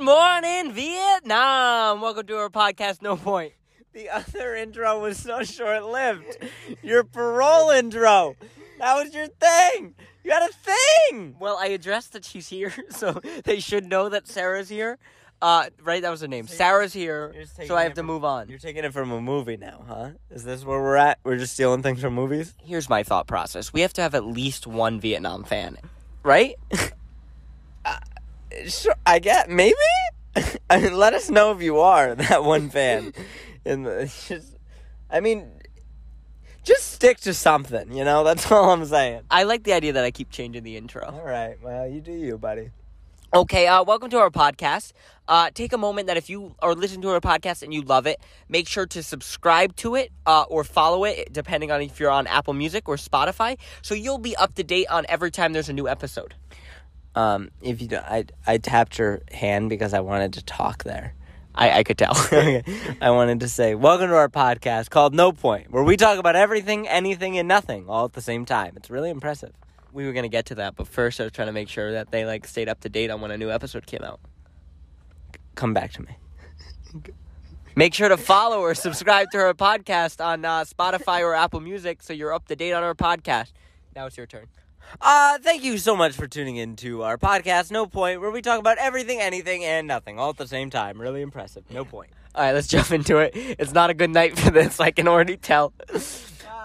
Good morning, Vietnam. Welcome to our podcast, No Point. The other intro was so short lived. Your parole intro. That was your thing. You had a thing. Well, I addressed that she's here, so they should know that Sarah's here. Uh, right, that was her name. So Sarah's here, so I have to from- move on. You're taking it from a movie now, huh? Is this where we're at? We're just stealing things from movies? Here's my thought process: we have to have at least one Vietnam fan, right? Sure, I get maybe. I mean, let us know if you are that one fan. In the just, I mean, just stick to something. You know, that's all I'm saying. I like the idea that I keep changing the intro. All right, well, you do you, buddy. Okay, uh, welcome to our podcast. Uh, take a moment that if you are listening to our podcast and you love it, make sure to subscribe to it uh, or follow it, depending on if you're on Apple Music or Spotify, so you'll be up to date on every time there's a new episode. Um, if you, don't, I, I tapped your hand because I wanted to talk there. I, I could tell. I wanted to say, welcome to our podcast called No Point, where we talk about everything, anything, and nothing all at the same time. It's really impressive. we were gonna get to that, but first I was trying to make sure that they like stayed up to date on when a new episode came out. Come back to me. Make sure to follow or subscribe to our podcast on uh, Spotify or Apple Music, so you're up to date on our podcast. Now it's your turn. Uh, thank you so much for tuning in to our podcast, No Point, where we talk about everything, anything, and nothing all at the same time. Really impressive. No point. All right, let's jump into it. It's not a good night for this. I can already tell.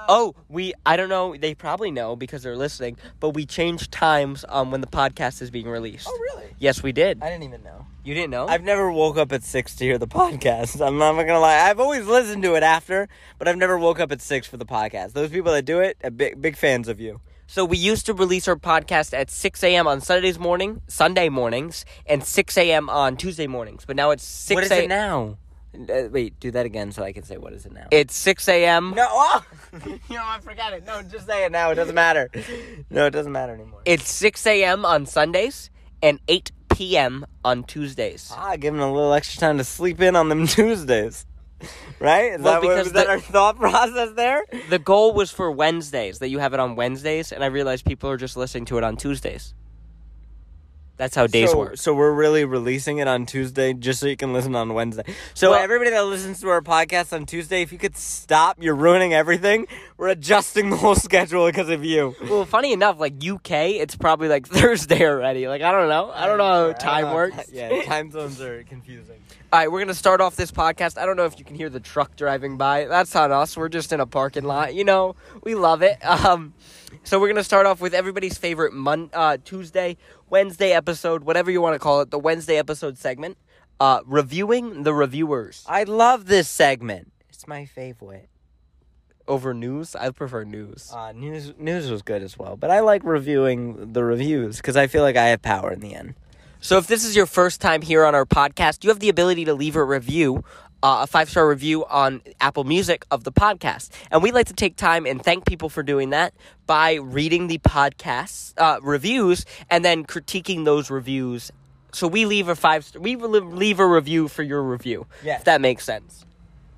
Oh, we I don't know, they probably know because they're listening, but we changed times um when the podcast is being released. Oh, really? Yes, we did. I didn't even know. You didn't know? I've never woke up at six to hear the podcast. I'm not gonna lie. I've always listened to it after, but I've never woke up at six for the podcast. Those people that do it, are big big fans of you. So we used to release our podcast at 6 a.m. on Sundays morning, Sunday mornings, and 6 a.m. on Tuesday mornings. But now it's 6 what is a- it now? Uh, wait, do that again so I can say what is it now. It's 6 a.m. no, oh! you know I forgot it. No, just say it now. It doesn't matter. No, it doesn't matter anymore. It's 6 a.m. on Sundays and 8 p.m. on Tuesdays. Ah, giving a little extra time to sleep in on them Tuesdays. Right? Is Well, that, what, was that our thought process there? The goal was for Wednesdays that you have it on Wednesdays, and I realized people are just listening to it on Tuesdays. That's how days so, work. So we're really releasing it on Tuesday just so you can listen on Wednesday. So Well- everybody that listens to our podcast on Tuesday, if you could stop, you're ruining everything. We're adjusting the whole schedule because of you. Well, funny enough, like UK, it's probably like Thursday already. Like I don't know. I don't know how time works. Yeah, time zones are confusing. All right, we're gonna start off this podcast. I don't know if you can hear the truck driving by. That's not us. We're just in a parking lot. You know, we love it. Um, so we're gonna start off with everybody's favorite Mon- uh, Tuesday, Wednesday episode, whatever you want to call it, the Wednesday episode segment. Uh, reviewing the reviewers I love this segment. It's my favorite. over news. I prefer news. Uh, news news was good as well, but I like reviewing the reviews because I feel like I have power in the end. So if this is your first time here on our podcast, you have the ability to leave a review, uh, a five star review on Apple Music of the podcast. And we like to take time and thank people for doing that by reading the podcast uh, reviews and then critiquing those reviews. So we leave a five star, we leave a review for your review. Yeah. If that makes sense.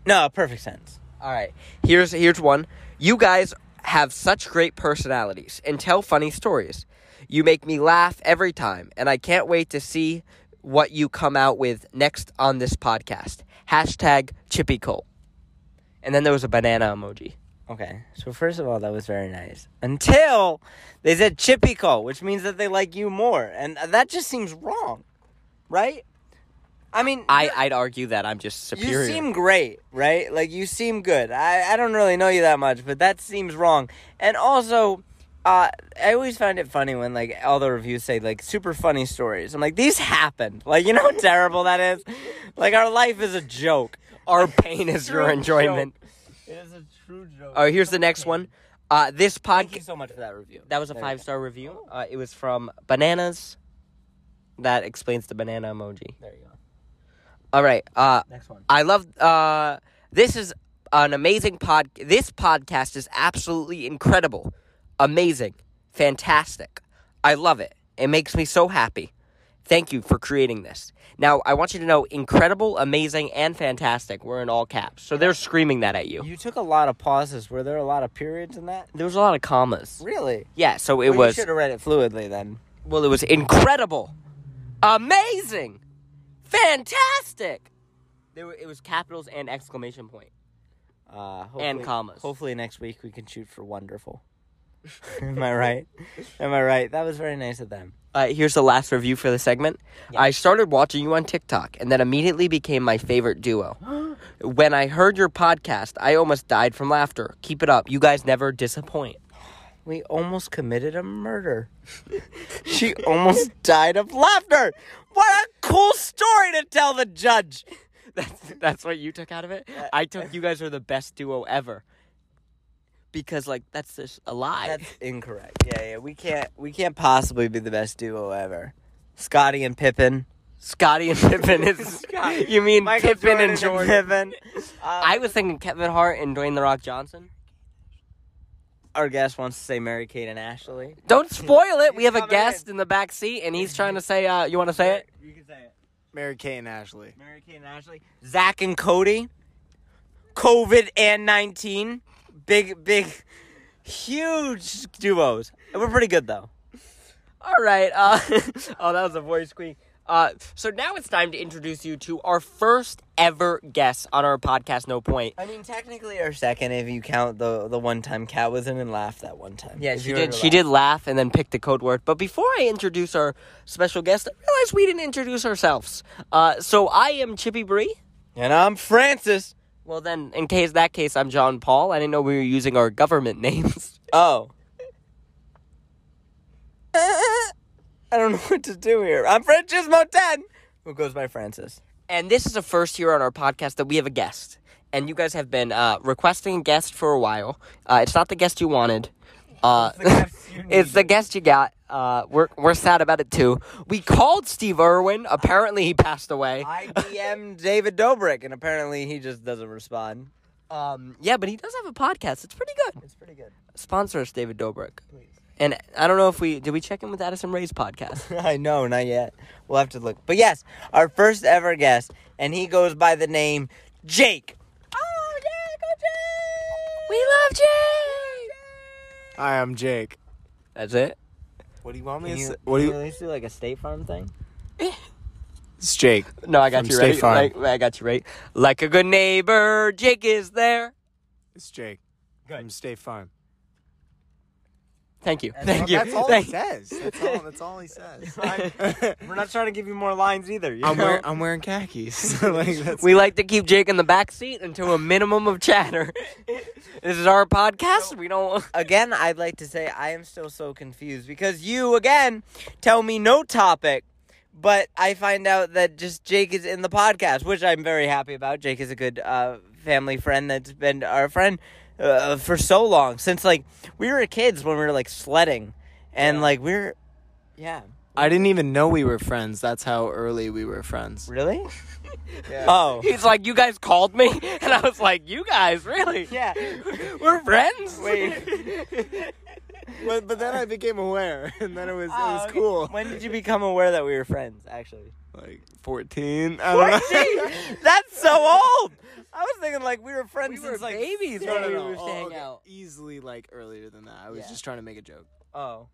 No, perfect sense. All right. Here's here's one. You guys have such great personalities and tell funny stories. You make me laugh every time, and I can't wait to see what you come out with next on this podcast. Hashtag Chippy Cole. And then there was a banana emoji. Okay, so first of all, that was very nice. Until they said Chippy Cole, which means that they like you more, and that just seems wrong, right? I mean, I, I'd argue that I'm just superior. you seem great, right? Like you seem good. I I don't really know you that much, but that seems wrong. And also, uh, I always find it funny when like all the reviews say like super funny stories. I'm like, these happened. Like you know how terrible that is. Like our life is a joke. Our pain is your True enjoyment. It is a true joke. All right, here's the next one. Uh, this Thank you podcast. so much for that review. That was a five star review. Uh, it was from Bananas. That explains the banana emoji. There you go. All right. Uh, Next one. I love. Uh, this is an amazing pod. This podcast is absolutely incredible, amazing, fantastic. I love it. It makes me so happy. Thank you for creating this. Now, I want you to know incredible, amazing, and fantastic were in all caps. So they're screaming that at you. You took a lot of pauses. Were there a lot of periods in that? There was a lot of commas. Really? Yeah, so it Well, was You should have read it fluidly then. well, it was incredible, amazing, Fantastic. There were, it was capitals and exclamation point. Uh, And commas. Hopefully next week we can shoot for wonderful. Am I right? Am I right? That was very nice of them. Uh, here's the last review for the segment. Yeah. I started watching you on TikTok and then immediately became my favorite duo. when I heard your podcast, I almost died from laughter. Keep it up. You guys never disappoint. We almost committed a murder. she almost died of laughter. What a cool story to tell the judge. That's that's what you took out of it. I took you guys are the best duo ever. Because like that's just a lie. That's incorrect. Yeah, yeah. We can't we can't possibly be the best duo ever. Scottie and Pippen. Scottie and Pippen is. you mean Michael Pippen Jordan and Jordan? Pippen. I was thinking Kevin Hart and Dwayne the Rock Johnson. our guest wants to say Mary Kate and Ashley. Don't spoil it. We have a coming guest in the back seat, and he's trying to say. Uh, you want to say it? You can say it. Mary Kate and Ashley. Mary Kate and Ashley. Zach and Cody. COVID and 19. Big, big, huge duos. We're pretty good though. All right. Uh, oh, that was a voice squeak. Uh, so now it's time to introduce you to our first ever guest on our podcast. No point. I mean, technically our second if you count the the one time Cat was in and laughed that one time. Yeah, If she you did. were She laugh. did laugh and then picked the code word. But before I introduce our special guest, I realized we didn't introduce ourselves. Uh, so I am Chippy Bree. And I'm Francis. Well, then, in case that case, I'm John Paul. I didn't know we were using our government names. Oh. I don't know what to do here. I'm Francismo 10, who goes by Francis. And this is a first here on our podcast that we have a guest. And you guys have been uh, requesting a guest for a while. Uh, it's not the guest you wanted. Uh, It's the guest you it's the guest you got. Uh, we're we're sad about it too. We called Steve Irwin. Apparently, he passed away. I DM David Dobrik, and apparently he just doesn't respond. Um, yeah, but he does have a podcast. It's pretty good. It's pretty good. Sponsor us, David Dobrik. Please. And I don't know if we did we check in with Addison Rae's podcast. I know, not yet. We'll have to look. But yes, our first ever guest, and he goes by the name Jake. Oh, Jake, oh, Jake! we love Jake. Hi, I'm Jake. That's it. What do you want me Can to you, say? What do can you? at least do like a State Farm thing? It's Jake. No, I got From you State right. Farm. Like, I got you right. Like a good neighbor, Jake is there. It's Jake. Good. From State Farm. Thank you. That's Thank all- you. That's all Thank he says. That's all. That's all he says. We're not trying to give you more lines either. You I'm know? wearing. I'm wearing khakis. like that's. We like to keep Jake in the back seat until a minimum of chatter. this is our podcast. We don't. again, I'd like to say I am still so confused because you again tell me no topic, but I find out that just Jake is in the podcast, which I'm very happy about. Jake is a good uh, family friend that's been our friend uh, for so long since like we were kids when we were like sledding, and Yeah. like we are yeah, I didn't even know we were friends. That's how early we were friends. really. Yeah. Oh. He's like, you guys called me, and I was like, you guys really? Yeah. We're friends. Wait. But, but then I became aware, and then it was it Oh, was okay. cool. When did you become aware that we were friends? Actually. Like 14. I don't know. That's so old. I was thinking like we were friends We were since like babies No, when no, we no. used to Oh, hang okay. out. Easily like earlier than that. I was Yeah. just trying to make a joke. Oh.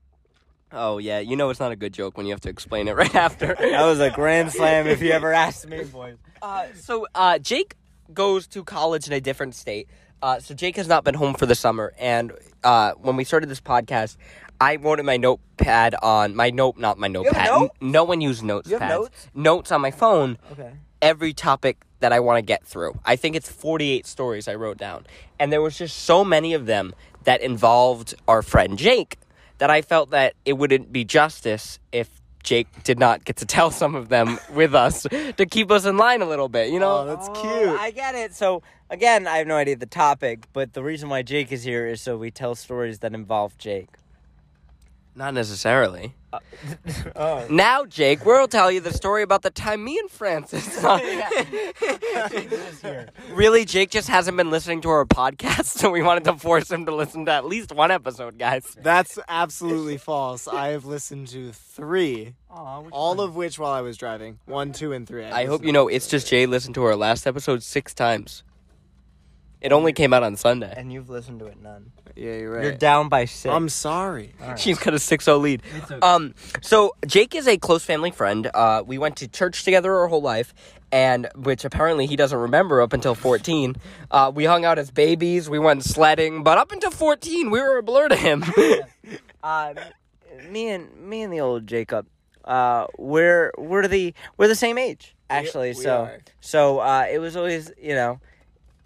Oh yeah, you know it's not a good joke when you have to explain it right after. That was a grand slam if you ever asked me, boys. Uh, so uh, Jake goes to college in a different state. Uh, so Jake has not been home for the summer, and uh, when we started this podcast, I wrote in my notepad on my note, not my notepad. note? No one used notes. You notes? Notes on my phone. Okay. Every topic that I want to get through. I think it's forty-eight stories I wrote down, and there was just so many of them that involved our friend Jake that I felt that it wouldn't be justice if. Jake did not get to tell some of them with us to keep us in line a little bit, you know? Oh, that's Oh, cute. I get it. So again, I have no idea the topic, but the reason why Jake is here is so we tell stories that involve Jake. Not necessarily. Oh. oh. Now, Jake, we'll tell you the story about the time me and Francis. really, Jake just hasn't been listening to our podcast, so we wanted to force him to listen to at least one episode, guys. That's absolutely false. I have listened to three, all of which while I was driving. One, two, and three. I hope you know it's just Jay listened to our last episode six times. It only came out on Sunday. and you've listened to it none. Yeah, you're right. You're down by 6 I'm sorry. She's got a 6-0 lead. Um, so Jake is a close family friend. Uh, we went to church together our whole life, and which apparently he doesn't remember up until 14. Uh, we hung out as babies. We went sledding, but up until 14, we were a blur to him. uh, me and me and the old Jacob, uh, we're we're the we're the same age actually. we so are. so uh, it was always you know.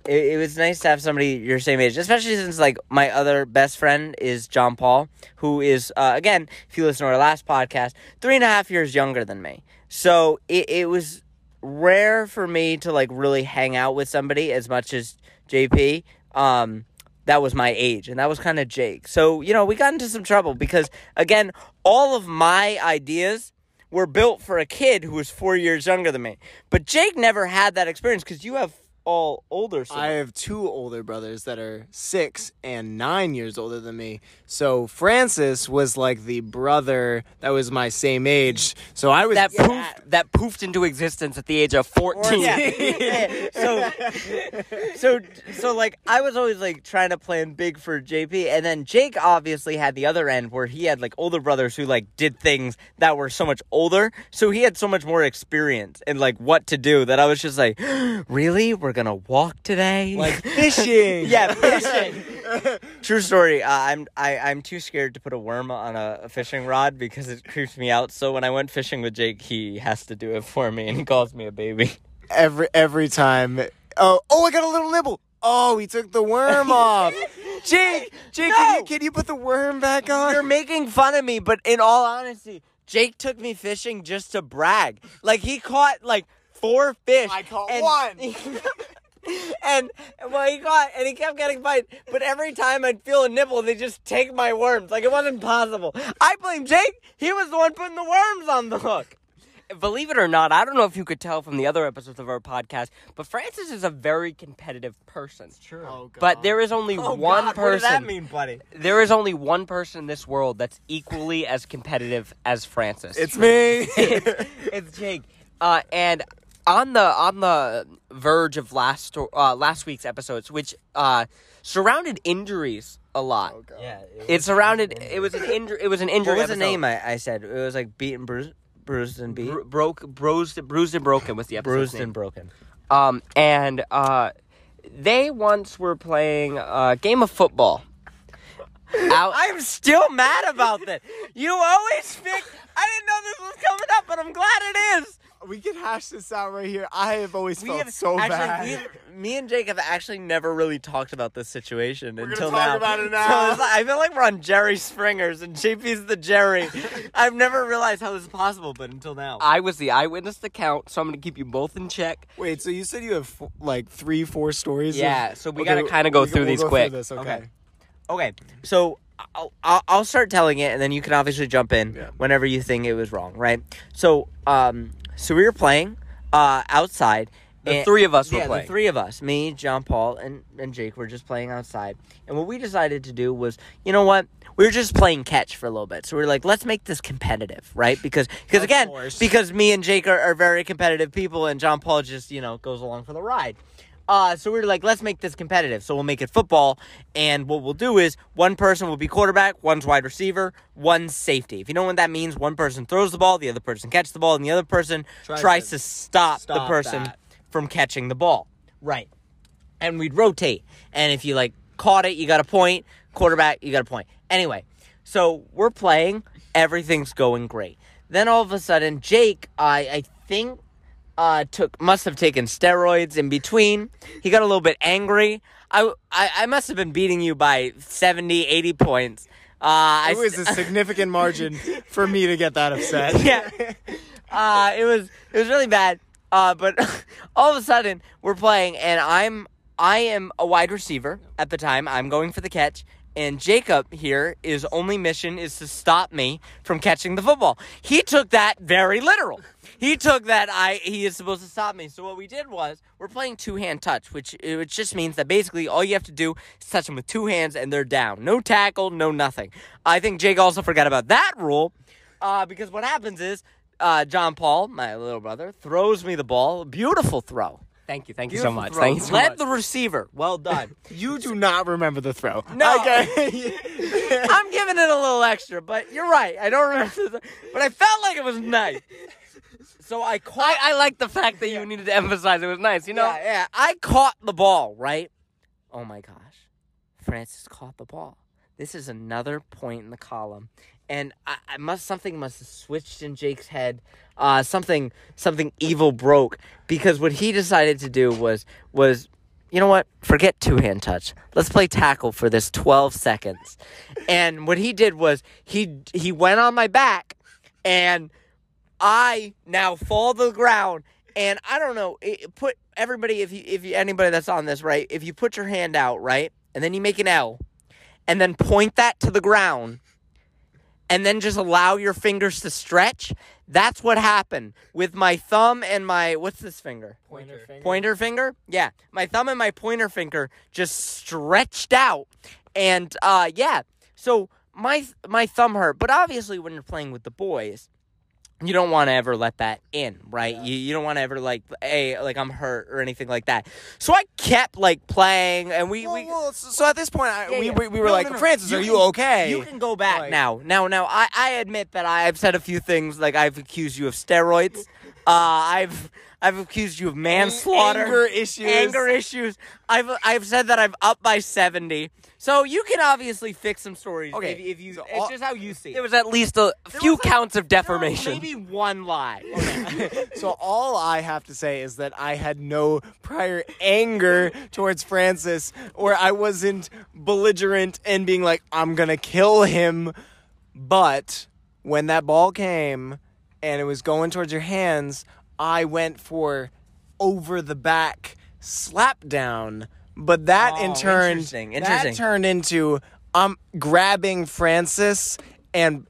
It, it was nice to have somebody your same age, especially since like my other best friend is John Paul, who is uh, again, if you listen to our last podcast, three and a half years younger than me. So it, it was rare for me to like really hang out with somebody as much as JP. Um, that was my age, and that was kind of Jake. So you know, we got into some trouble because again, all of my ideas were built for a kid who was four years younger than me. But Jake never had that experience because you have all older. I have two older brothers that are six and nine years older than me. So Francis was like the brother that was my same age. So I was that Yeah. poofed that poofed into existence at the age of 14. Yeah. Yeah. So, so, so, like, I was always like trying to plan big for JP, and then Jake obviously had the other end where he had like older brothers who like did things that were so much older, so he had so much more experience and like what to do that I was just like, really, we're gonna walk today, like fishing. yeah, fishing. True story. Uh, I'm I, I'm too scared to put a worm on a, a fishing rod because it creeps me out. So when I went fishing with Jake, he has to do it for me, and he calls me a baby. every every time. Oh, oh! I got a little nibble. Oh, he took the worm off. Jake, Jake, can, you, can you put the worm back on? You're making fun of me, but in all honesty, Jake took me fishing just to brag. Like he caught like four fish. I caught and- one. and well, he caught and he kept getting bite. But every time I'd feel a nibble, they just take my worms. Like it wasn't possible. I blame Jake. He was the one putting the worms on the hook. Believe it or not, I don't know if you could tell from the other episodes of our podcast, but Francis is a very competitive person. True. Oh, God. But there is only Oh, one God, person. What does that mean, buddy? There is only one person in this world that's equally as competitive as Francis. It's me. it's, it's Jake. Uh, and on the on the verge of last uh, last week's episodes, which uh, surrounded injuries a lot. Oh, God. Yeah. It surrounded. It was an injury. It was an injury. What was the name I, I said? It was like beaten, bruised, bruised and beat, Bru- broke, bruised, bruised and broken was the episode. bruised name. and broken. Um, and uh, they once were playing a game of football. Out, I'm still mad about that. You always pick. I didn't know this was coming up, but I'm glad it is. We can hash this out right here. I have always We felt have so actually, bad. we- me and Jake have actually never really talked about this situation gonna until talk now. about it So now. it's like- I feel like we're on Jerry Springer's and JP's the Jerry. I've never realized how this is possible, but until now. I was the eyewitness to count, so I'm going to keep you both in check. Wait, so you said you have f- like three, four stories? of- Yeah, so we Okay, gotta kinda go through we'll these go quick. this, okay. Okay. Okay, so I'll, I'll, I'll start telling it, and then you can obviously jump in Yeah. whenever you think it was wrong, right? So, um, so we were playing uh, outside. The and- three of us were yeah, playing. the three of us, me, John Paul, and, and Jake, were just playing outside. And what we decided to do was, you know what? We were just playing catch for a little bit. So we are like, let's make this competitive, right? Because, because again, course. because me and Jake are, are very competitive people, and John Paul just, you know, goes along for the ride. Uh, so we are like, let's make this competitive. So we'll make it football, and what we'll do is one person will be quarterback, one's wide receiver, one's safety. If you know what that means, one person throws the ball, the other person catches the ball, and the other person Tries tries, to to, stop, the person that. from catching the ball. Right. And we'd rotate. And if you like caught it, you got a point. Quarterback, you got a point. Anyway, so we're playing. Everything's going great. Then all of a sudden, Jake, I I think uh took must have taken steroids in between. He got a little bit angry. I I, I must have been beating you by 70, 80 points. Uh, It was a significant margin for me to get that upset. yeah. Uh, it was it was really bad. Uh, but all of a sudden we're playing, and I'm I am a wide receiver at the time. I'm going for the catch, and Jacob here his only mission is to stop me from catching the football. He took that very literal. He took that I he is supposed to stop me. So what we did was we're playing two hand touch, which which just means that basically all you have to do is touch them with two hands and they're down. No tackle, no nothing. I think Jake also forgot about that rule. Uh, because what happens is uh, John Paul, my little brother, throws me the ball. Beautiful throw. Thank you. Thank you so Beautiful much. throw. Thank you so Let much. the receiver. Well done. You do not remember the throw. No. Okay. I'm giving it a little extra, but you're right. I don't remember, the, but I felt like it was nice. So I caught. I, I like the fact that you needed to emphasize it was nice. You know, yeah, yeah. I caught the ball, right? Oh my gosh. Francis caught the ball. This is another point in the column. And I, I must something must have switched in Jake's head. Uh something something evil broke because what he decided to do was was you know what? Forget two hand touch. Let's play tackle for this 12 seconds. And what he did was he he went on my back and I now fall to the ground, and I don't know. It, put everybody, if you, if you, anybody that's on this, right? If you put your hand out, right, and then you make an L, and then point that to the ground, and then just allow your fingers to stretch. That's what happened with my thumb and my what's this finger? Pointer finger. Pointer finger? Yeah. My thumb and my pointer finger just stretched out. And uh yeah. So my my thumb hurt, but obviously when you're playing with the boys, you don't want to ever let that in, right? You, you don't want to ever like, hey, like I'm hurt or anything like that. So I kept like playing, and we Well, we well, so, so at this point, I, Yeah, we, yeah. we, we were No, like, no, no. Francis, You are can- you okay? You can go back Like- now. Now, now, I, I admit that I've said a few things. Like I've accused you of steroids. Uh, I've I've accused you of manslaughter, Anger issues. anger issues. I've I've said that I've up by seventy. So you can obviously fix some stories. Okay, if, if you, so it's just how you see It. there was at least a few like, counts of defamation. Maybe one lie. Okay. so all I have to say is that I had no prior anger towards Francis, or I wasn't belligerent and being like, "I'm gonna kill him." But when that ball came and it was going towards your hands, I went for over the back slap down. But that Oh, in turn, interesting, that turned into I'm grabbing Francis and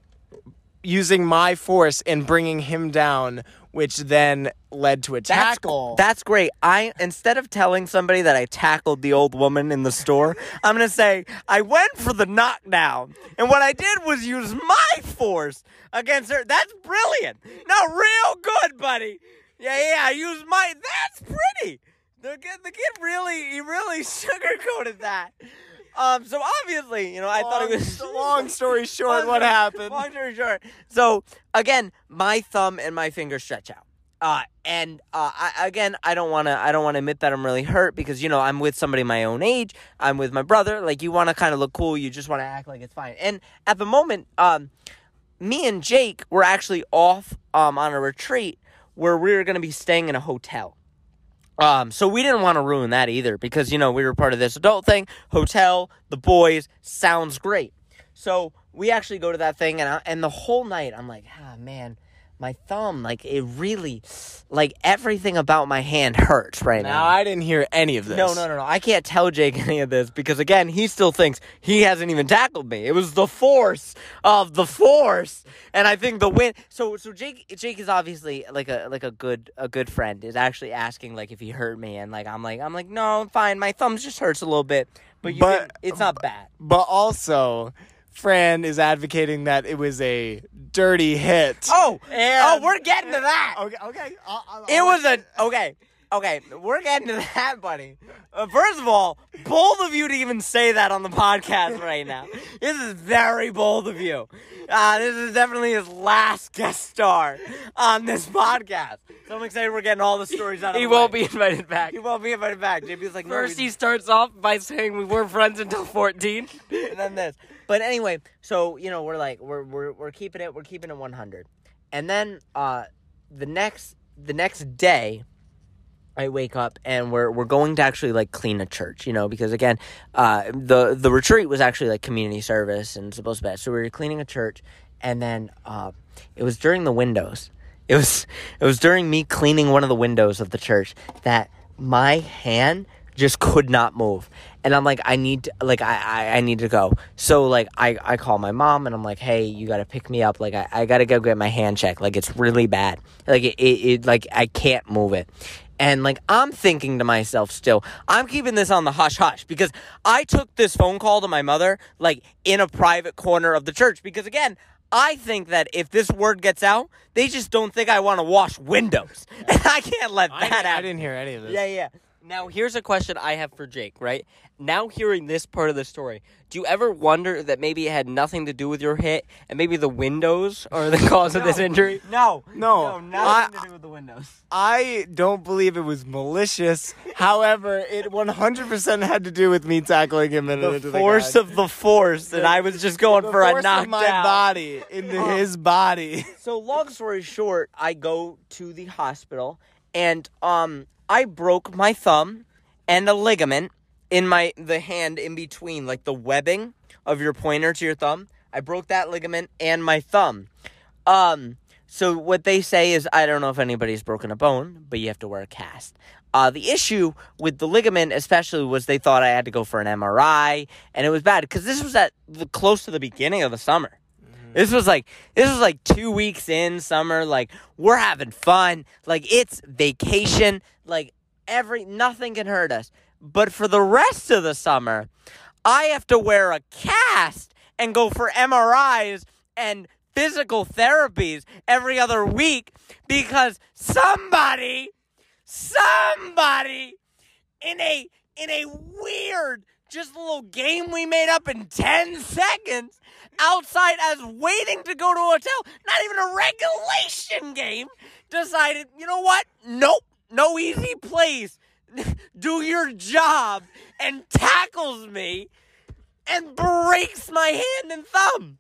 using my force and bringing him down, which then led to a That's, tackle. that's great. I instead of telling somebody that I tackled the old woman in the store, I'm gonna say I went for the knockdown, and what I did was use my force against her. That's brilliant. No, real good, buddy. Yeah, yeah. I used my. That's pretty. The kid, the kid really, he really sugarcoated that. Um, so obviously, you know, I thought it was long story short. Long what happened? Long story short. So again, my thumb and my finger stretch out. Uh, and uh, I, again, I don't want to. I don't want to admit that I'm really hurt because you know I'm with somebody my own age. I'm with my brother. Like you want to kind of look cool. You just want to act like it's fine. And at the moment, um, me and Jake were actually off um on a retreat where we were going to be staying in a hotel. Um, so we didn't want to ruin that either because you know we were part of this adult thing, hotel, the boys, sounds great. So we actually go to that thing and I, and the whole night I'm like, ah man, my thumb, like it really, like everything about my hand hurts right now. Now I didn't hear any of this. No, no, no, no. I can't tell Jake any of this because again, he still thinks he hasn't even tackled me. It was the force of the force, and I think the win. So, so Jake, Jake is obviously like a like a good a good friend. Is actually asking like if he hurt me, and like I'm like I'm like no, I'm fine. My thumb just hurts a little bit, but you But- didn't- it's not bad. But also, Fran is advocating that it was a dirty hit. Oh, And- oh, we're getting to that. Okay, okay. I'll, I'll, It I'll was a okay. Okay, we're getting to that, buddy. Uh, first of all, bold of you to even say that on the podcast right now. This is very bold of you. Uh, this is definitely his last guest star on this podcast. So I'm excited we're getting all the stories out of he the won't way. be invited back. He won't be invited back. JP's like, First, we- he starts off by saying we weren't friends until 14. and then this. But anyway, so you know, we're like we're we're we're keeping it we're keeping it 100. And then uh the next the next day I wake up and we're we're going to actually like clean a church, you know, because again, uh the the retreat was actually like community service and supposed to be so we were cleaning a church and then uh it was during the windows. It was it was during me cleaning one of the windows of the church that my hand just could not move. And I'm like, I need to, like I, I, I need to go. So like I, I call my mom and I'm like, hey, you gotta pick me up. Like I, I gotta go get my hand checked. Like it's really bad. Like it, it, it like I can't move it. And like I'm thinking to myself still, I'm keeping this on the hush hush because I took this phone call to my mother like in a private corner of the church because again, I think that if this word gets out, they just don't think I want to wash windows, and I can't let that didn't- I didn't hear any of this. Yeah, yeah. Now, here's a question I have for Jake, right? Now, hearing this part of the story, do you ever wonder that maybe it had nothing to do with your hit and maybe the windows are the cause of this injury? No, No, nothing I- to do with the windows. I don't believe it was malicious. However, it 100% had to do with me tackling him in The into force the of the force, and I was just going the for a force knockdown. of my body into his body. So long story short, I go to the hospital and um I broke my thumb and a ligament in my the hand in between like the webbing of your pointer to your thumb. I broke that ligament and my thumb. Um so what they say is I don't know if anybody's broken a bone, but you have to wear a cast. Uh, the issue with the ligament, especially, was they thought I had to go for an MRI, and it was bad because this was at the close to the beginning of the summer. This was like this was like two weeks in summer. Like we're having fun. Like it's vacation. Like every nothing can hurt us. But for the rest of the summer, I have to wear a cast and go for MRIs and physical therapies every other week because somebody, somebody in a in a weird just a little game we made up in 10 seconds outside as waiting to go to a hotel. Not even a regulation game. Decided you know what? Nope. No easy plays do your job. And tackles me and breaks my hand and thumb.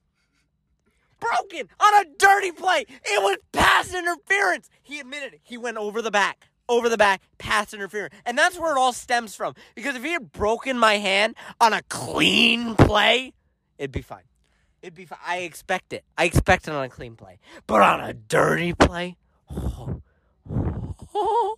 Broken on a dirty play. It was pass interference. He admitted it. He went over the back, over the back, pass interference. And that's where it all stems from. Because if he had broken my hand on a clean play, it'd be fine. It'd be fine. I expect it. I expect it on a clean play. But on a dirty play, oh, oh,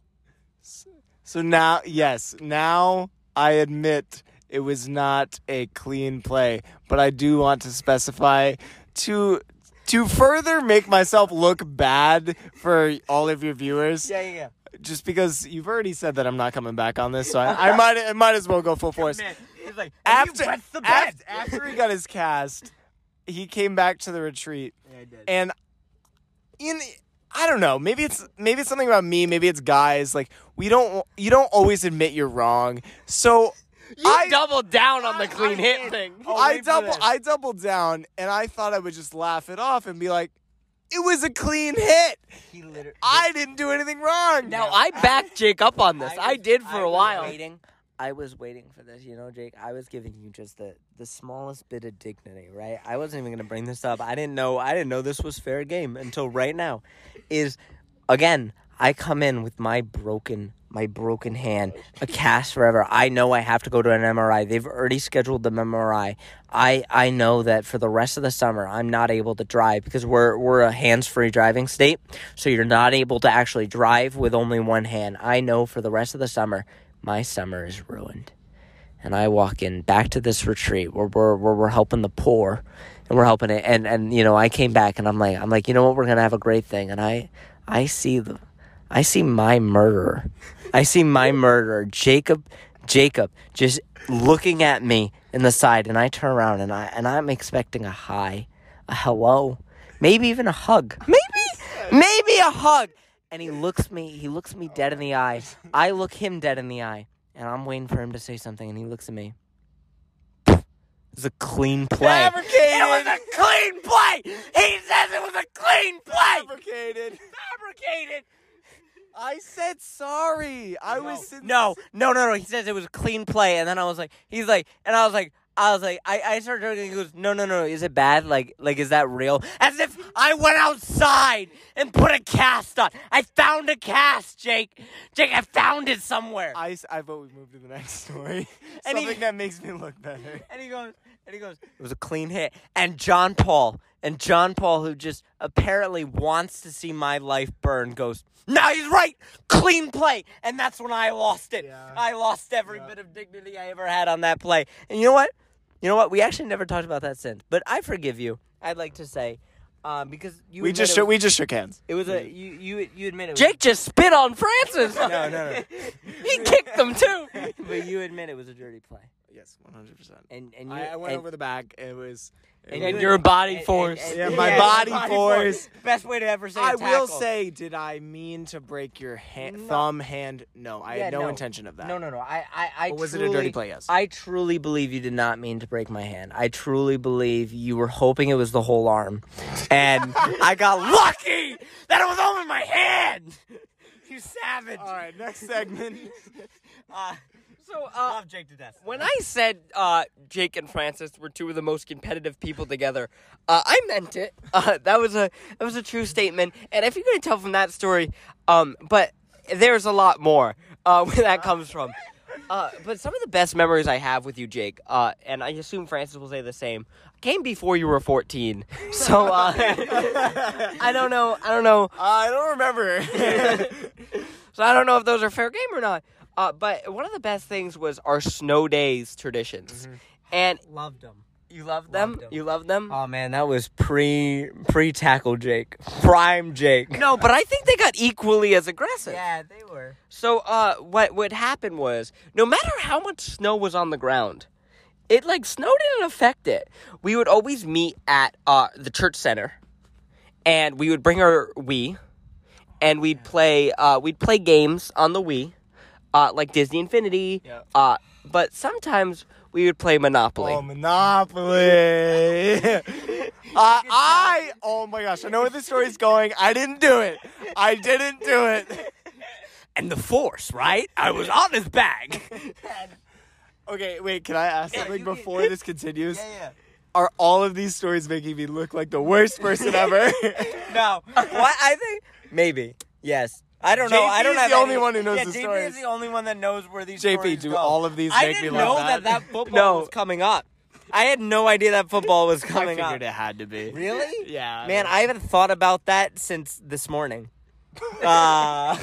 So now, yes, now I admit it was not a clean play, but I do want to specify to to further make myself look bad for all of your viewers. yeah, yeah, yeah. Just because you've already said that I'm not coming back on this, so I, I might I might as well go full force. He's like, After after, after, he got his cast, he came back to the retreat, Yeah, I did. and in I don't know. Maybe it's maybe it's something about me. Maybe it's guys. Like we don't you don't always admit you're wrong. So You I doubled down on the clean I hit did. thing. Oh, I double. I doubled down, and I thought I would just laugh it off and be like, "It was a clean hit. he literally. I didn't do anything wrong." Now, I backed Jake up on this. I, was- did for I a while. Waiting. I was waiting for this, you know, Jake. I was giving you just the the smallest bit of dignity, right? I wasn't even gonna bring this up. I didn't know. I didn't know this was fair game until right now. Is again, I come in with my broken my broken hand, a cast forever. I know I have to go to an MRI. They've already scheduled the MRI. I I know that for the rest of the summer I'm not able to drive because we're we're a hands-free driving state. So you're not able to actually drive with only one hand. I know for the rest of the summer my summer is ruined. And I walk in back to this retreat where we're where we're helping the poor and we're helping it and and you know I came back and I'm like I'm like you know what we're gonna have a great thing and I I see the I see my murderer I see my murderer Jacob Jacob just looking at me in the side and I turn around and I and I'm expecting a hi a hello maybe even a hug maybe maybe a hug and he looks me he looks me dead in the eye I look him dead in the eye and I'm waiting for him to say something and he looks at me it's a clean play. Fabricated. It was a clean play. He says it was a clean play. fabricated. Fabricated. I said sorry. I was sin- No, no, no, no. He says it was a clean play, and then I was like, he's like, and I was like, I was like, I, I started joking. He goes, no, no, no. Is it bad? Like, like, is that real? As if I went outside and put a cast on. I found a cast, Jake. Jake, I found it somewhere. I, I vote we move to the next story. And he- Something that makes me look better. And he goes, and he goes, it was a clean hit. And John Paul, and John Paul, who just apparently wants to see my life burn, goes, no, he's right, clean play. And that's when I lost it. Yeah. I lost every Yeah. bit of dignity I ever had on that play. And you know what? You know what? We actually never talked about that since. But I forgive you. I'd like to say, um, because you We just shook, was, we just shook hands. it was a you you you admit it. Was, Jake just spit on Francis. no, no, no. he kicked them too. but you admit it was a dirty play. Yes, one hundred percent. And and you I, I went and, over the back. It was. it and was- And your body and- force. and- Yeah, and- my yeah, body body force. Best way to ever say. I will say, did I mean to break your hand, No. thumb, hand? No, I Yeah, had no, no. intention of that. No, no, no. I, I, I Or was it truly, a dirty play? Yes. I truly believe you did not mean to break my hand. I truly believe you were hoping it was the whole arm, and I got lucky that it was only my hand. You savage. All right, next segment. Uh, So, uh, love Jake to death. when I said uh, Jake and Francis were two of the most competitive people together, uh, I meant it. Uh, that was a that was a true statement. And if you're gonna tell from that story, um, but there's a lot more uh, where that comes from. Uh, but some of the best memories I have with you, Jake, uh, and I assume Francis will say the same, came before you were 14. So uh, I don't know. I don't know. I don't remember. So I don't know if those are fair game or not. Uh, but one of the best things was our snow days traditions, and Loved him. you loved them. Loved. You loved them. Oh man, that was pre pre tackle Jake, prime Jake. no, but I think they got equally as aggressive. Yeah, they were. So uh, what what happened was, no matter how much snow was on the ground, it like snow didn't affect it. We would always meet at uh, the church center, and we would bring our Wii, and we'd play uh, we'd play games on the Wii, uh, like Disney Infinity. Yeah. Uh, but sometimes we would play Monopoly. oh, Monopoly. uh, I. Oh my gosh, I know where the story's going. I didn't do it. I didn't do it. And the force, right? I was on his back. Okay, wait. Can I ask Yeah, something you can- before this continues? Yeah, yeah. Are all of these stories making me look like the worst person ever? No. What? I think maybe. Yes. I don't know. I JP don't is have the only any- one who knows yeah, the JP stories. is the only one that knows where these JP, stories do go. all of these I make me didn't know that? that that football No. was coming up. I had no idea that football was I coming up. I figured it had to be. Really? Yeah. Man, I haven't thought about that since this morning. Uh,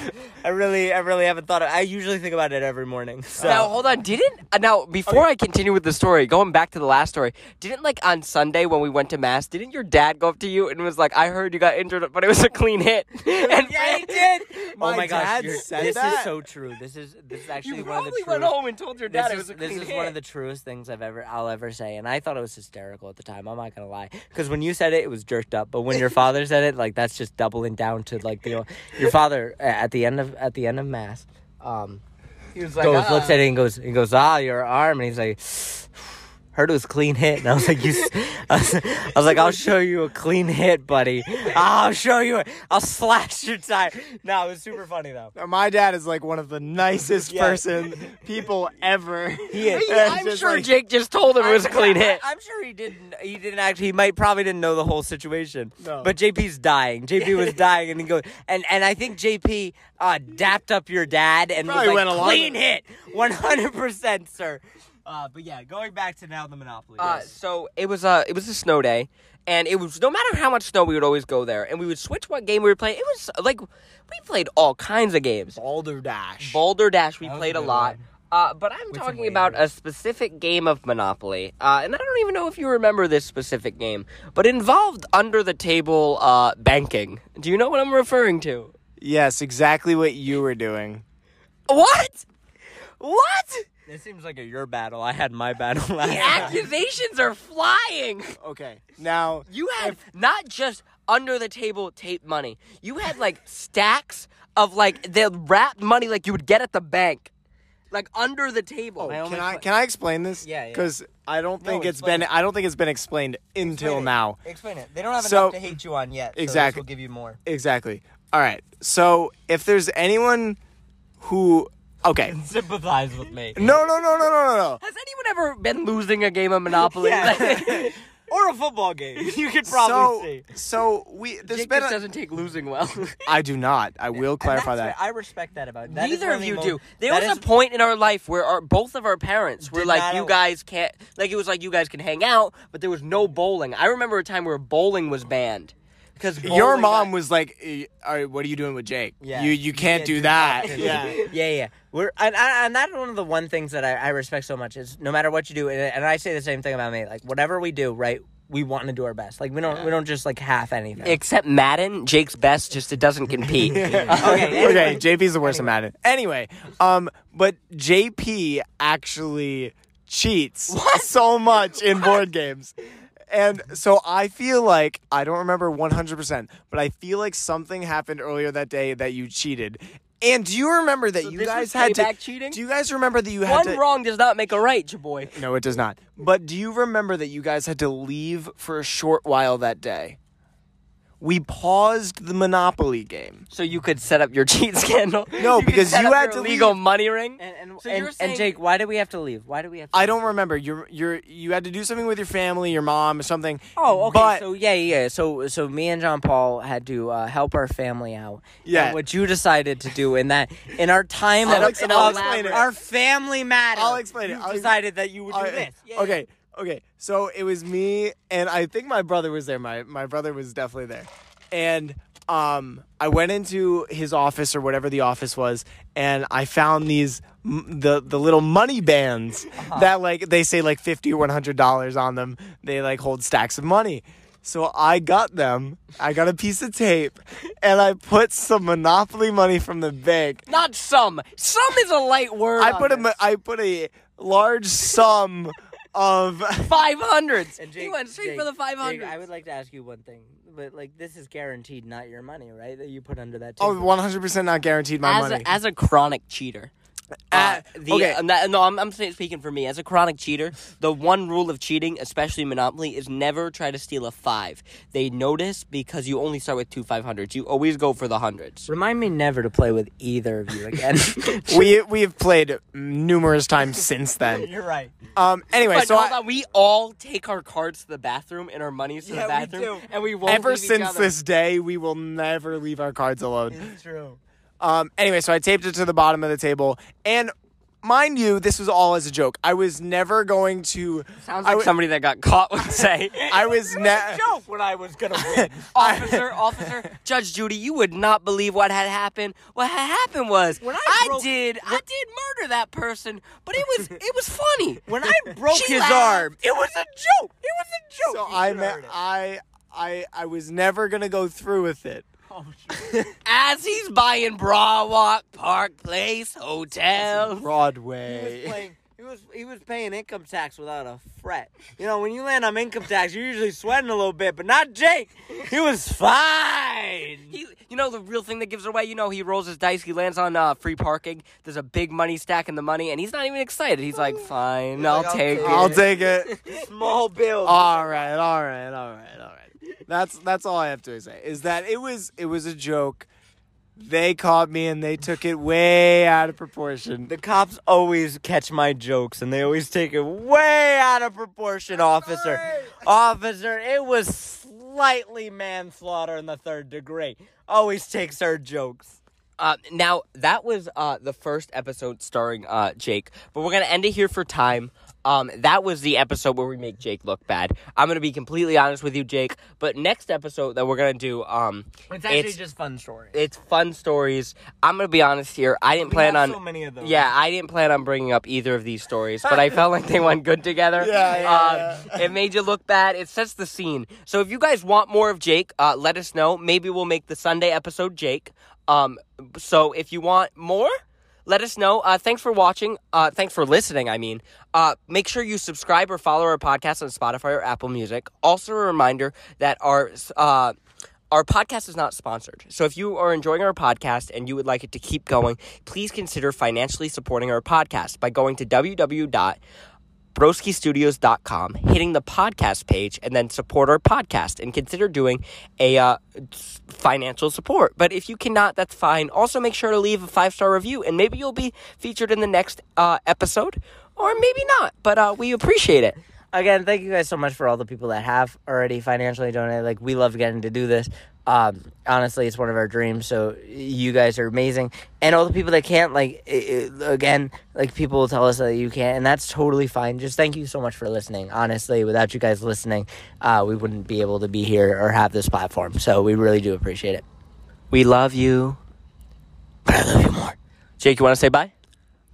I really, I really haven't thought. Of, I usually think about it every morning. So. Now hold on, didn't uh, now before I continue with the story, going back to the last story, didn't like on Sunday when we went to mass, didn't your dad go up to you and was like, "I heard you got injured, but it was a clean hit." And yeah, he did. My oh my gosh, dad you're- said this that? is so true. This is this is actually You one of the probably truest. went home and told your dad this it is, was a this is hit. one of the truest things I've ever I'll ever say, and I thought it was hysterical at the time. I'm not gonna lie, because when you said it, it was jerked up, but when your father said it, like that's just doubling down to like the your father uh, at the end of at the end of mass, um, he was like, goes "Ah." looks at it and goes he goes ah your arm, and he's like. Heard it was clean hit, and I was like, "You," s- I was, I was like, "I'll show you a clean hit, buddy. I'll show you. it. I'll slash your tire." No, it was super funny though. My dad is like one of the nicest Yeah. person people ever. He is. And I'm sure like- Jake just told him it was a clean I- hit. I'm sure he didn't. He didn't actually. He might probably didn't know the whole situation. No. But JP's dying. JP was dying, and he goes, and and I think JP uh, dapped up your dad and Probably was went like, along clean hit, 100 percent, sir. Uh, but yeah, going back to now the Monopoly. Uh, so it was a it was a snow day, and it was no matter how much snow we would always go there, and we would switch what game we were playing. It was like we played all kinds of games. Boulder Dash. Boulder Dash we That a played a lot. Uh, but I'm With talking about a specific game of Monopoly, uh, and I don't even know if you remember this specific game, but involved under the table uh, banking. Do you know what I'm referring to? yes, exactly what you were doing. What? What? This seems like a your battle. I had my battle last The accusations are flying. Okay, now You had not just under the table tape money. You had like stacks of like the wrapped money like you would get at the bank. Like under the table. Oh, can I can I explain this? Yeah, yeah. Because I don't No, think it's explain been it. I don't think it's been explained until Explain it. now. Explain it. They don't have So- enough to hate you on yet. So Exactly. This will give you more. Exactly. All right. So if there's anyone who okay. Sympathize with me. No, no, no, no, no, no, no. Has anyone ever been losing a game of Monopoly? Yeah. or a football game. You could probably so, see. so we there's Jake been just a, doesn't take losing well. I do not. I will clarify that. I respect that about that Neither of you mo- do. There was is- a point in our life where our, both of our parents were like, "You guys can't." Like it was like you guys can hang out, but there was no bowling. I remember a time where bowling was banned because Your mom was like, eh, "All right, what are you doing with Jake? Yeah. You you can't do that." yeah. yeah, yeah. We're and, and that's one of the one things that I, I respect so much is no matter what you do, and, and I say the same thing about me. Like whatever we do, right? We want to do our best. Like we don't we don't just like half anything. Except Madden, Jake's best, just it doesn't compete. okay. okay, anyway. JP's the worst at Madden. Anyway, um, but JP actually cheats so much in board games. And so I feel like I don't remember 100%, but I feel like something happened earlier that day that you cheated. And do you remember that So you guys had to cheating? Do you guys remember that you had One to wrong does not make a right, your boy. No, it does not. But do you remember that you guys had to leave for a short while that day? We paused the Monopoly game. So you could set up your cheat scandal. No, You could because set you up had your to legal leave. money ring. And and, So and, you're and saying- Jake, why did we have to leave? Why did we have to I don't remember. You're you're you had to do something with your family, your mom, or something. Oh, okay. But so yeah, yeah. So so me and John Paul had to uh, help our family out. Yeah. And what you decided to do in that in our time I'll of, ex- in I'll our, explain it. our family matter. I'll explain it. You I'll ex- decided that you would do I- this. Yeah, okay, okay. So it was me, and I think my brother was there. My my brother was definitely there, and um, I went into his office or whatever the office was, and I found these m- the the little money bands that like they say like fifty or one hundred dollars on them. They like hold stacks of money. So I got them. I got a piece of tape, and I put some Monopoly money from the bank Not some. Some is a light word. I put a mo- I put a large sum of five hundreds. And he Jake- went straight Jake- for the five Jake. I would like to ask you one thing, but like this is guaranteed not your money, right? That you put under that. oh, 100% not guaranteed my as money. a, as a chronic cheater. Uh, Uh, the, okay. uh, no, I'm, I'm speaking for me as a chronic cheater. The one rule of cheating, especially Monopoly, is never try to steal a five. They notice because you only start with two five hundreds. You always go for the hundreds. Remind me never to play with either of you again. we we have played numerous times since then. You're right. Um anyway, But so hold I, on, we all take our cards to the bathroom and our monies to Yeah, the we bathroom, do. and we won't ever leave each since other. this day, we will never leave our cards alone. It's true. Um anyway, so I taped it to the bottom of the table and mind you, this was all as a joke. I was never going to Sounds like would- somebody that got caught would say. I was ne- joke when I was gonna win. officer, officer, Judge Judy, you would not believe what had happened. What had happened was When I broke- did I did murder that person, but it was it was funny. when I broke She his laughed. arm, it was a joke. It was a joke. so I should've me- heard it. I I I was never going to go through with it. As he's buying Boardwalk Park Place Hotel. He was Broadway. playing. He was he was paying income tax without a fret. You know, when you land on income tax, you're usually sweating a little bit, but not Jake. He was fine. He, you know the real thing that gives it away. You know he rolls his dice. He lands on uh, free parking. There's a big money stack in the money, and he's not even excited. He's like, "Fine, I'll like, "I'll take take it." I'll take it. Small bills. all right, all right, all right, all right. That's that's all I have to say. Is that it was it was a joke. They caught me and they took it way out of proportion. The cops always catch my jokes and they always take it way out of proportion, officer. Officer, it was slightly manslaughter in the third degree. Always takes our jokes. Uh, now that was uh, the first episode starring uh, Jake, but we're gonna end it here for time. Um, that was the episode where we make Jake look bad. I'm gonna be completely honest with you, Jake. But next episode that we're gonna do, um, It's actually It's- just fun stories. it's fun stories. I'm gonna be honest here. I didn't plan on. so many of those. Yeah, I didn't plan on bringing up either of these stories, but I felt like they went good together. Yeah, yeah, Um, It made you look bad. It sets the scene. So if you guys want more of Jake, uh, let us know. Maybe we'll make the Sunday episode Jake. Um, so if you want more, let us know. Uh, thanks for watching. Uh, thanks for listening. I mean, uh, make sure you subscribe or follow our podcast on Spotify or Apple Music. Also, a reminder that our uh, our podcast is not sponsored. So if you are enjoying our podcast and you would like it to keep going, please consider financially supporting our podcast by going to www broskistudios.com, hitting the podcast page, and then support our podcast and consider doing a uh, financial support. But if you cannot, that's fine. Also, make sure to leave a five star review, and maybe you'll be featured in the next uh, episode, or maybe not. But uh, we appreciate it. Again, thank you guys so much for all the people that have already financially donated. Like, we love getting to do this. Um, honestly, it's one of our dreams. So you guys are amazing, and all the people that can't, like, i i again, like people will tell us that you can't, and that's totally fine. Just thank you so much for listening. Honestly, without you guys listening, uh, we wouldn't be able to be here or have this platform. So we really do appreciate it. We love you, but I love you more. Jake, you want to say bye?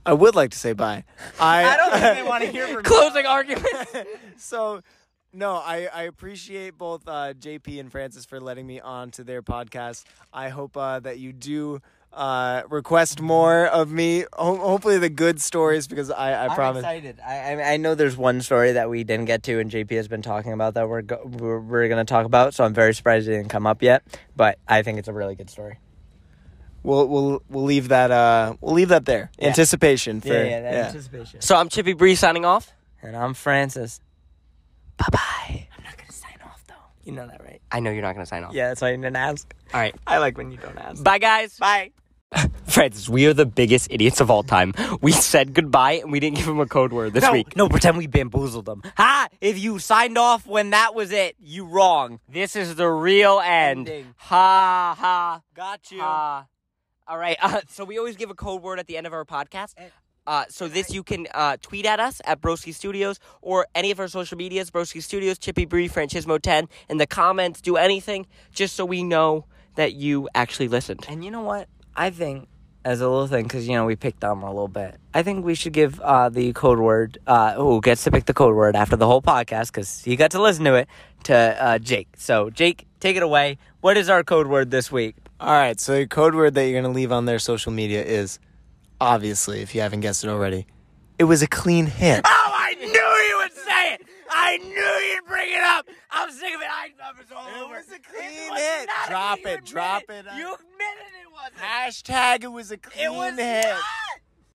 I would like to say bye. I, I don't think they want to hear from Closing argument. so no I, I appreciate both uh, jp and francis for letting me on to their podcast i hope uh, that you do Uh, request more of me. Ho- hopefully, the good stories because I, I I'm promise. excited. I, I I know there's one story that we didn't get to, and JP has been talking about that we're go- we're, we're going to talk about. So I'm very surprised it didn't come up yet. But I think it's a really good story. We'll we'll we'll leave that uh we'll leave that there. Yeah. Anticipation for yeah, yeah, that anticipation. So I'm Chippy Bree signing off. And I'm Francis. Bye bye. I'm not gonna sign off though. You know that, right? I know you're not going to sign off. Yeah, that's why you didn't ask. All right. I like when you don't ask. Bye, guys. Bye. Francis, we are the biggest idiots of all time. We said goodbye and we didn't give him a code word this no, week. no, pretend we bamboozled them. Ha! If you signed off when that was it, you wrong. This is the real end. Ending. Ha ha Got you. ha. All right. Uh, so we always give a code word at the end of our podcast. Uh, so this you can uh, tweet at us at Broski Studios or any of our social medias, Broski Studios, Chippy Bree, Franchismo 10. In the comments, do anything just so we know that you actually listened. And you know what? I think as a little thing, because you know we picked on him a little bit. I think we should give uh, the code word. Uh, who gets to pick the code word after the whole podcast? Because he got to listen to it. To uh, Jake. So Jake, take it away. What is our code word this week? All right, so the code word that you're going to leave on their social media is obviously, if you haven't guessed it already, it was a clean hit. Oh, I knew you would say it. I knew you'd bring it up. I'm sick of it. I know it's all It over. was a clean was hit. not a- Drop it, drop it. Uh, you admitted it wasn't. Hashtag it was a clean It was hit. not.